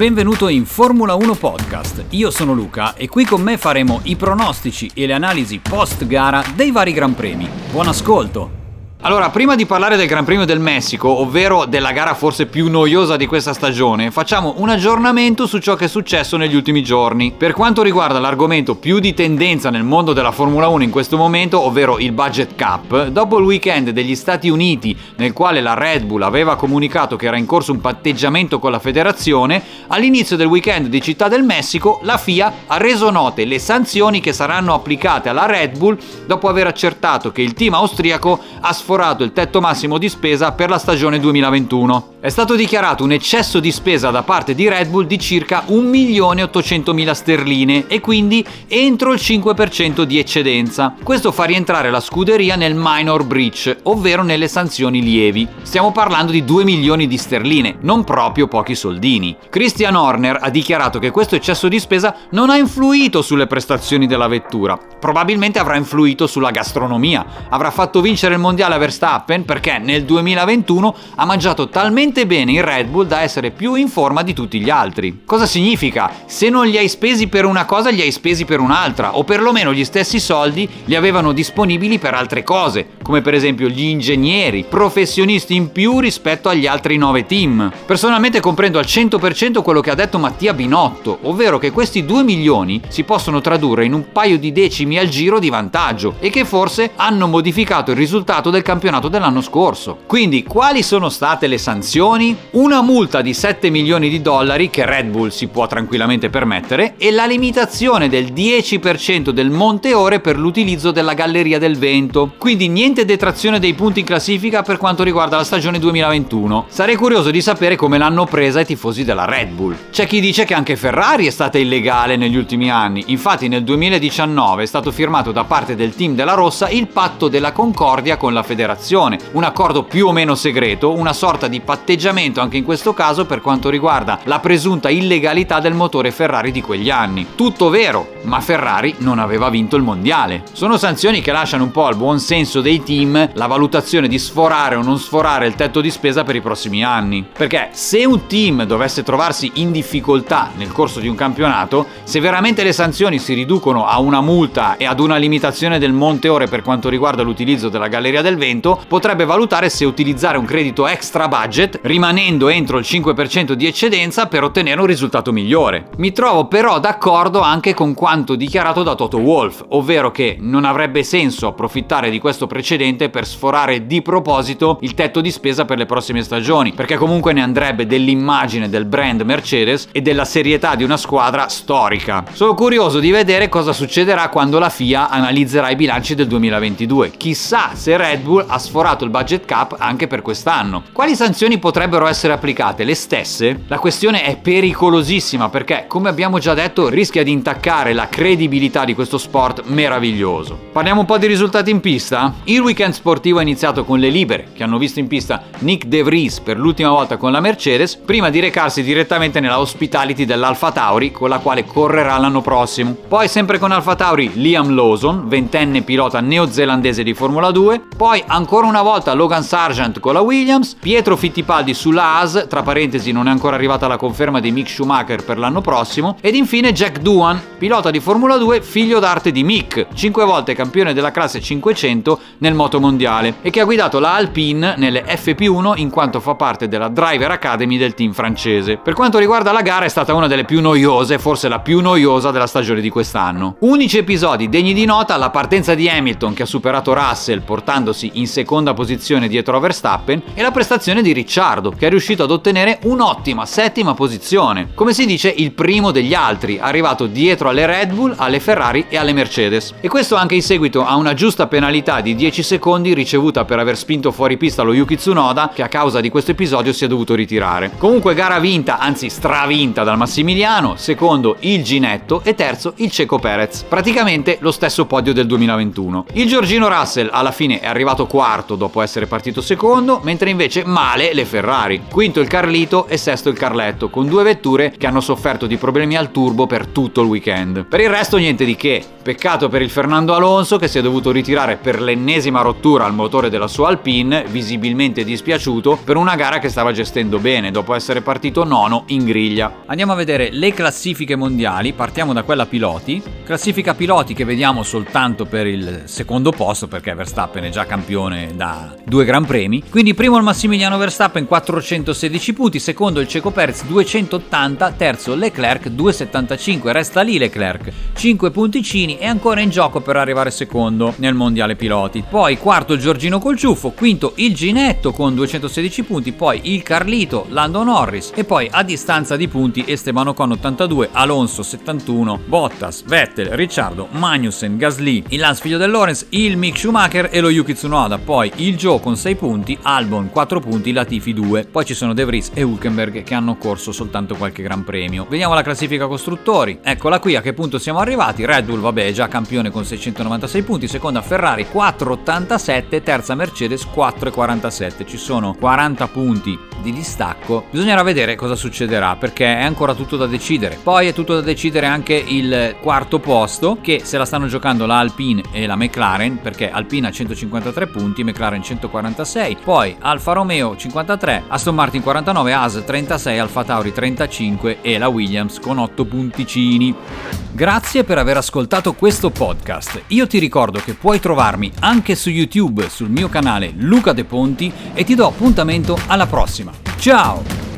Benvenuto in Formula 1 Podcast. Io sono Luca e qui con me faremo i pronostici e le analisi post gara dei vari Gran Premi. Buon ascolto! Allora, prima di parlare del Gran Premio del Messico, ovvero della gara forse più noiosa di questa stagione, facciamo un aggiornamento su ciò che è successo negli ultimi giorni. Per quanto riguarda l'argomento più di tendenza nel mondo della Formula 1 in questo momento, ovvero il budget cap, dopo il weekend degli Stati Uniti, nel quale la Red Bull aveva comunicato che era in corso un patteggiamento con la federazione, all'inizio del weekend di Città del Messico, la FIA ha reso note le sanzioni che saranno applicate alla Red Bull dopo aver accertato che il team austriaco ha sfruttato sforato il tetto massimo di spesa per la stagione 2021. È stato dichiarato un eccesso di spesa da parte di Red Bull di circa 1.800.000 sterline e quindi entro il 5% di eccedenza. Questo fa rientrare la scuderia nel minor breach, ovvero nelle sanzioni lievi. Stiamo parlando di 2 milioni di sterline, non proprio pochi soldini. Christian Horner ha dichiarato che questo eccesso di spesa non ha influito sulle prestazioni della vettura, probabilmente avrà influito sulla gastronomia, avrà fatto vincere il mondiale Verstappen perché nel 2021 ha mangiato talmente bene in Red Bull da essere più in forma di tutti gli altri. Cosa significa? Se non li hai spesi per una cosa, li hai spesi per un'altra, o perlomeno gli stessi soldi li avevano disponibili per altre cose, come per esempio gli ingegneri, professionisti in più rispetto agli altri 9 team. Personalmente comprendo al 100% quello che ha detto Mattia Binotto, ovvero che questi 2 milioni si possono tradurre in un paio di decimi al giro di vantaggio e che forse hanno modificato il risultato del campionato dell'anno scorso. Quindi, quali sono state le sanzioni? Una multa di 7 milioni di dollari che Red Bull si può tranquillamente permettere e la limitazione del 10% del monte ore per l'utilizzo della galleria del vento. Quindi niente detrazione dei punti in classifica per quanto riguarda la stagione 2021. Sarei curioso di sapere come l'hanno presa i tifosi della Red Bull. C'è chi dice che anche Ferrari è stata illegale negli ultimi anni. Infatti nel 2019 è stato firmato da parte del team della Rossa il patto della concordia con la federazione un accordo più o meno segreto, una sorta di patteggiamento anche in questo caso per quanto riguarda la presunta illegalità del motore Ferrari di quegli anni. Tutto vero, ma Ferrari non aveva vinto il mondiale. Sono sanzioni che lasciano un po' al buon senso dei team la valutazione di sforare o non sforare il tetto di spesa per i prossimi anni. Perché se un team dovesse trovarsi in difficoltà nel corso di un campionato, se veramente le sanzioni si riducono a una multa e ad una limitazione del monte ore per quanto riguarda l'utilizzo della galleria del vento, potrebbe valutare se utilizzare un credito extra budget rimanendo entro il 5% di eccedenza per ottenere un risultato migliore. Mi trovo però d'accordo anche con quanto dichiarato da Toto Wolff, ovvero che non avrebbe senso approfittare di questo precedente per sforare di proposito il tetto di spesa per le prossime stagioni, perché comunque ne andrebbe dell'immagine del brand Mercedes e della serietà di una squadra storica. Sono curioso di vedere cosa succederà quando la FIA analizzerà i bilanci del 2022. Chissà se Red Bull ha sforato il budget cap anche per quest'anno. Quali sanzioni potrebbero essere applicate? Le stesse? La questione è pericolosissima perché, come abbiamo già detto, rischia di intaccare la credibilità di questo sport meraviglioso. Parliamo un po' di risultati in pista? Il weekend sportivo è iniziato con le libere, che hanno visto in pista Nick De Vries per l'ultima volta con la Mercedes, prima di recarsi direttamente nella hospitality dell'Alfa Tauri, con la quale correrà l'anno prossimo. Poi, sempre con Alfa Tauri, Liam Lawson, ventenne pilota neozelandese di Formula 2, poi ancora una volta Logan Sargent con la Williams, Pietro Fittipaldi sulla Haas, tra parentesi non è ancora arrivata la conferma di Mick Schumacher per l'anno prossimo, ed infine Jack Doohan, pilota di Formula 2, figlio d'arte di Mick, 5 volte campione della classe 500 nel moto mondiale e che ha guidato la Alpine nelle FP1 in quanto fa parte della Driver Academy del team francese. Per quanto riguarda la gara è stata una delle più noiose, forse la più noiosa della stagione di quest'anno. Unici episodi degni di nota, la partenza di Hamilton che ha superato Russell portandosi in seconda posizione dietro a Verstappen e la prestazione di Ricciardo che è riuscito ad ottenere un'ottima settima posizione. Come si dice il primo degli altri, arrivato dietro alle Red Bull, alle Ferrari e alle Mercedes. E questo anche in seguito a una giusta penalità di 10 secondi ricevuta per aver spinto fuori pista lo Yuki Tsunoda che a causa di questo episodio si è dovuto ritirare. Comunque gara vinta, anzi stravinta dal Massimiliano, secondo il Ginetto e terzo il Ceco Perez. Praticamente lo stesso podio del 2021. Il Giorgino Russell alla fine è arrivato quarto dopo essere partito secondo, mentre invece male le Ferrari. Quinto il Carlito e sesto il Carletto, con due vetture che hanno sofferto di problemi al turbo per tutto il weekend. Per il resto niente di che. Peccato per il Fernando Alonso che si è dovuto ritirare per l'ennesima rottura al motore della sua Alpine, visibilmente dispiaciuto per una gara che stava gestendo bene dopo essere partito nono in griglia. Andiamo a vedere le classifiche mondiali, partiamo da quella piloti. Classifica piloti che vediamo soltanto per il secondo posto perché Verstappen è già campione da due Gran Premi. Quindi primo il Massimiliano Verstappen 416 punti, secondo il Ceco Perez 280, terzo Leclerc 275, resta lì Leclerc, 5 punticini è ancora in gioco per arrivare secondo nel mondiale piloti. Poi quarto Giorgino Colciuffo, quinto il Ginetto con 216 punti, poi il Carlito, Lando Norris e poi a distanza di punti Esteban Ocon 82, Alonso 71, Bottas, Vettel, Ricciardo, Magnussen, Gasly, il Lance figlio del Lorenz, il Mick Schumacher e lo Yuki Tsunoda, poi il Joe con 6 punti, Albon 4 punti, Latifi 2, poi ci sono De Vries e Hulkenberg che hanno corso soltanto qualche gran premio. Vediamo la classifica costruttori, eccola qui a che punto siamo arrivati, Red Bull vabbè già campione con 696 punti, seconda Ferrari 487, terza Mercedes 447. Ci sono 40 punti di distacco. Bisognerà vedere cosa succederà perché è ancora tutto da decidere. Poi è tutto da decidere anche il quarto posto che se la stanno giocando la Alpine e la McLaren perché Alpine ha 153 punti, McLaren 146, poi Alfa Romeo 53, Aston Martin 49, Haas 36, Alfa Tauri 35 e la Williams con 8 punticini. Grazie per aver ascoltato questo podcast. Io ti ricordo che puoi trovarmi anche su YouTube sul mio canale Luca De Ponti e ti do appuntamento alla prossima. Ciao!